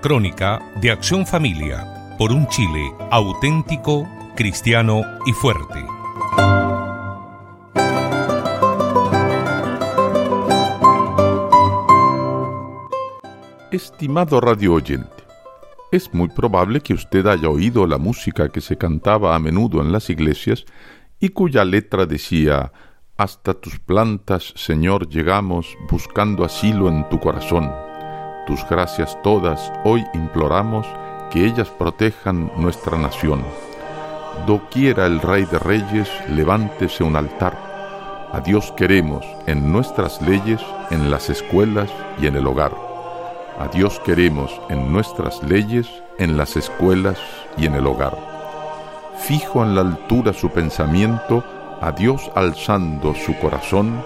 Crónica de Acción Familia por un Chile auténtico, cristiano y fuerte. Estimado radio oyente, es muy probable que usted haya oído la música que se cantaba a menudo en las iglesias y cuya letra decía Hasta tus plantas, Señor, llegamos buscando asilo en tu corazón. Tus gracias todas hoy imploramos que ellas protejan nuestra nación. Doquiera el Rey de Reyes, levántese un altar. A Dios queremos en nuestras leyes, en las escuelas y en el hogar. A Dios queremos en nuestras leyes, en las escuelas y en el hogar. Fijo en la altura su pensamiento, a Dios alzando su corazón,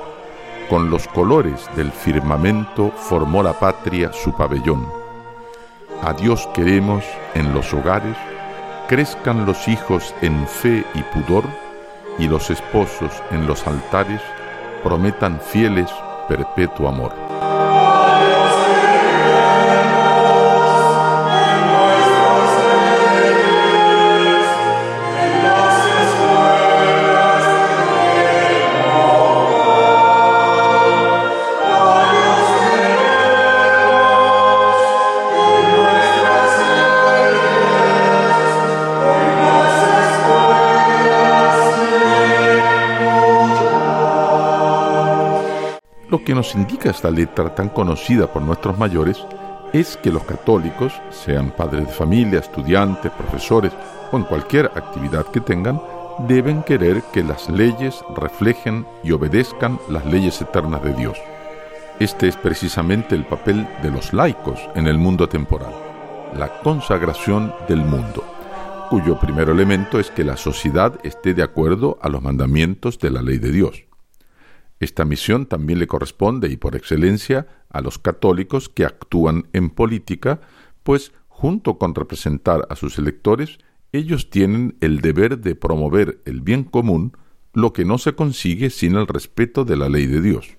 con los colores del firmamento formó la patria su pabellón. A Dios queremos en los hogares, crezcan los hijos en fe y pudor, y los esposos en los altares prometan fieles perpetuo amor. Lo que nos indica esta letra tan conocida por nuestros mayores es que los católicos, sean padres de familia, estudiantes, profesores o en cualquier actividad que tengan, deben querer que las leyes reflejen y obedezcan las leyes eternas de Dios. Este es precisamente el papel de los laicos en el mundo temporal, la consagración del mundo, cuyo primer elemento es que la sociedad esté de acuerdo a los mandamientos de la ley de Dios. Esta misión también le corresponde y por excelencia a los católicos que actúan en política, pues junto con representar a sus electores, ellos tienen el deber de promover el bien común, lo que no se consigue sin el respeto de la ley de Dios.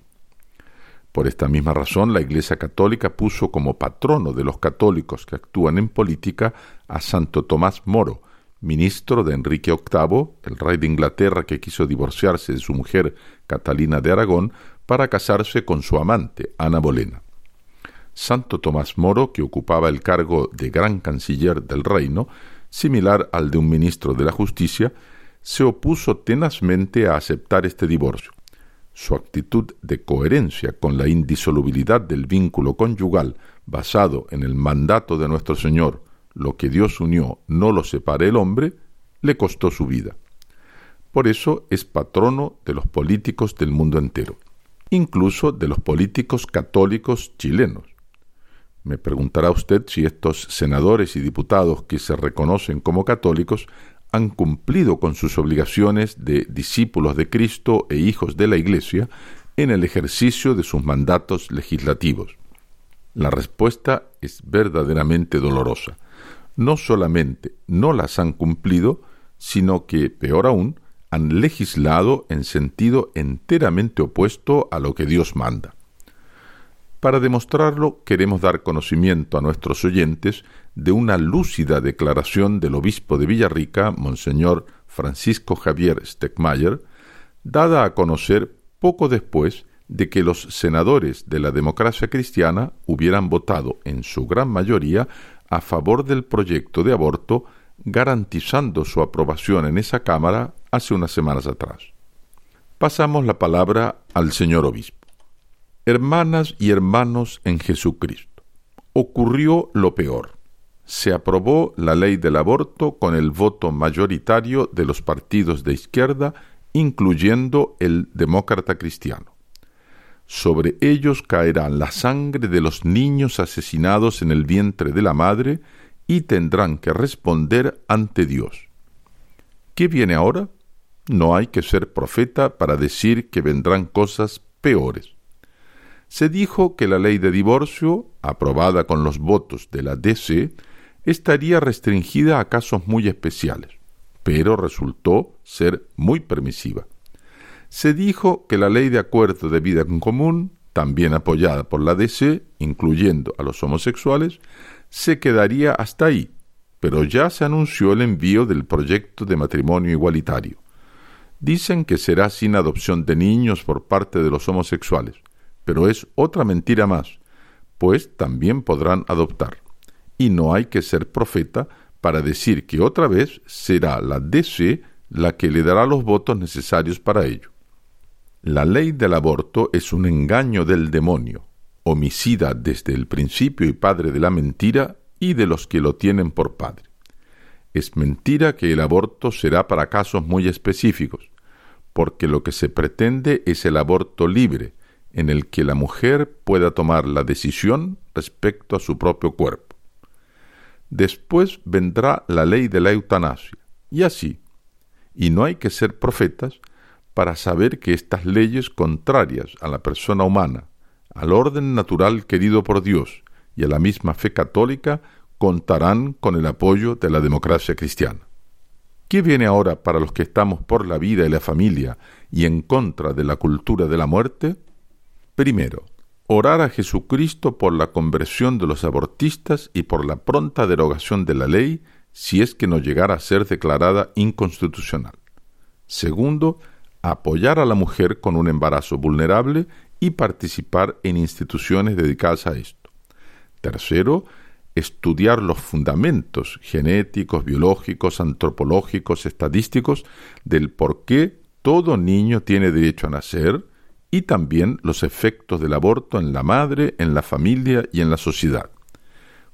Por esta misma razón, la Iglesia Católica puso como patrono de los católicos que actúan en política a Santo Tomás Moro, ministro de Enrique VIII, el rey de Inglaterra que quiso divorciarse de su mujer Catalina de Aragón para casarse con su amante, Ana Bolena. Santo Tomás Moro, que ocupaba el cargo de gran canciller del reino, similar al de un ministro de la justicia, se opuso tenazmente a aceptar este divorcio. Su actitud de coherencia con la indisolubilidad del vínculo conyugal basado en el mandato de nuestro Señor lo que Dios unió no lo separe el hombre, le costó su vida. Por eso es patrono de los políticos del mundo entero, incluso de los políticos católicos chilenos. Me preguntará usted si estos senadores y diputados que se reconocen como católicos han cumplido con sus obligaciones de discípulos de Cristo e hijos de la Iglesia en el ejercicio de sus mandatos legislativos. La respuesta es verdaderamente dolorosa no solamente no las han cumplido, sino que, peor aún, han legislado en sentido enteramente opuesto a lo que Dios manda. Para demostrarlo, queremos dar conocimiento a nuestros oyentes de una lúcida declaración del obispo de Villarrica, Monseñor Francisco Javier Steckmayer, dada a conocer poco después de que los senadores de la democracia cristiana hubieran votado en su gran mayoría a favor del proyecto de aborto, garantizando su aprobación en esa Cámara hace unas semanas atrás. Pasamos la palabra al señor obispo. Hermanas y hermanos en Jesucristo, ocurrió lo peor. Se aprobó la ley del aborto con el voto mayoritario de los partidos de izquierda, incluyendo el demócrata cristiano sobre ellos caerá la sangre de los niños asesinados en el vientre de la madre y tendrán que responder ante Dios. ¿Qué viene ahora? No hay que ser profeta para decir que vendrán cosas peores. Se dijo que la ley de divorcio, aprobada con los votos de la DC, estaría restringida a casos muy especiales, pero resultó ser muy permisiva se dijo que la ley de acuerdo de vida en común, también apoyada por la DC, incluyendo a los homosexuales, se quedaría hasta ahí, pero ya se anunció el envío del proyecto de matrimonio igualitario. Dicen que será sin adopción de niños por parte de los homosexuales, pero es otra mentira más, pues también podrán adoptar. Y no hay que ser profeta para decir que otra vez será la DC la que le dará los votos necesarios para ello. La ley del aborto es un engaño del demonio, homicida desde el principio y padre de la mentira y de los que lo tienen por padre. Es mentira que el aborto será para casos muy específicos, porque lo que se pretende es el aborto libre, en el que la mujer pueda tomar la decisión respecto a su propio cuerpo. Después vendrá la ley de la eutanasia, y así. Y no hay que ser profetas para saber que estas leyes contrarias a la persona humana, al orden natural querido por Dios y a la misma fe católica contarán con el apoyo de la democracia cristiana. ¿Qué viene ahora para los que estamos por la vida y la familia y en contra de la cultura de la muerte? Primero, orar a Jesucristo por la conversión de los abortistas y por la pronta derogación de la ley si es que no llegara a ser declarada inconstitucional. Segundo, apoyar a la mujer con un embarazo vulnerable y participar en instituciones dedicadas a esto. Tercero, estudiar los fundamentos genéticos, biológicos, antropológicos, estadísticos del por qué todo niño tiene derecho a nacer y también los efectos del aborto en la madre, en la familia y en la sociedad.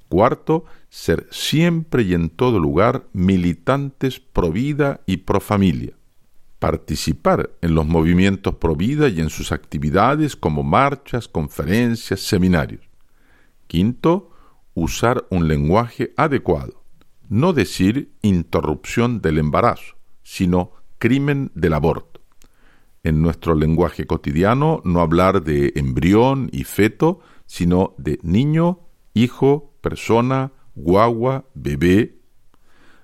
Cuarto, ser siempre y en todo lugar militantes pro vida y pro familia. Participar en los movimientos pro vida y en sus actividades como marchas, conferencias, seminarios. Quinto, usar un lenguaje adecuado, no decir interrupción del embarazo, sino crimen del aborto. En nuestro lenguaje cotidiano no hablar de embrión y feto, sino de niño, hijo, persona, guagua, bebé.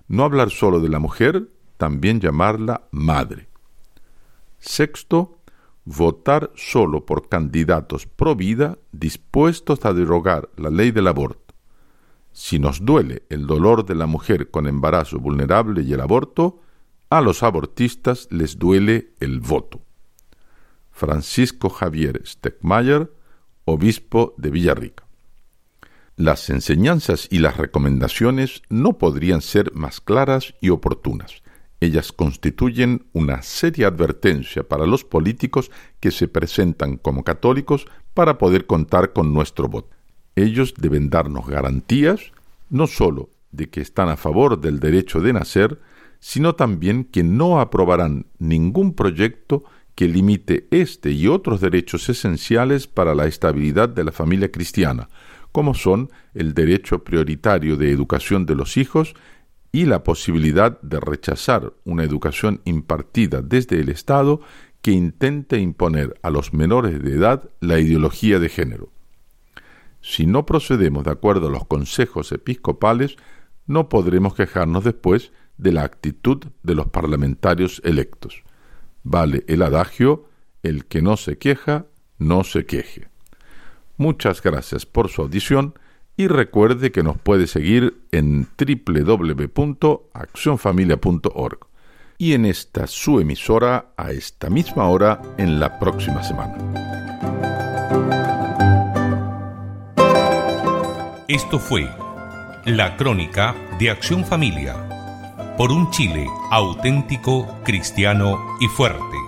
No hablar solo de la mujer, también llamarla madre. Sexto, votar solo por candidatos pro vida dispuestos a derogar la ley del aborto si nos duele el dolor de la mujer con embarazo vulnerable y el aborto, a los abortistas les duele el voto. Francisco Javier Steckmayer, obispo de Villarrica. Las enseñanzas y las recomendaciones no podrían ser más claras y oportunas. Ellas constituyen una seria advertencia para los políticos que se presentan como católicos para poder contar con nuestro voto. Ellos deben darnos garantías no sólo de que están a favor del derecho de nacer, sino también que no aprobarán ningún proyecto que limite este y otros derechos esenciales para la estabilidad de la familia cristiana, como son el derecho prioritario de educación de los hijos y la posibilidad de rechazar una educación impartida desde el Estado que intente imponer a los menores de edad la ideología de género. Si no procedemos de acuerdo a los consejos episcopales, no podremos quejarnos después de la actitud de los parlamentarios electos. Vale el adagio, el que no se queja, no se queje. Muchas gracias por su audición y recuerde que nos puede seguir en www.accionfamilia.org y en esta su emisora a esta misma hora en la próxima semana. Esto fue la crónica de Acción Familia por un Chile auténtico, cristiano y fuerte.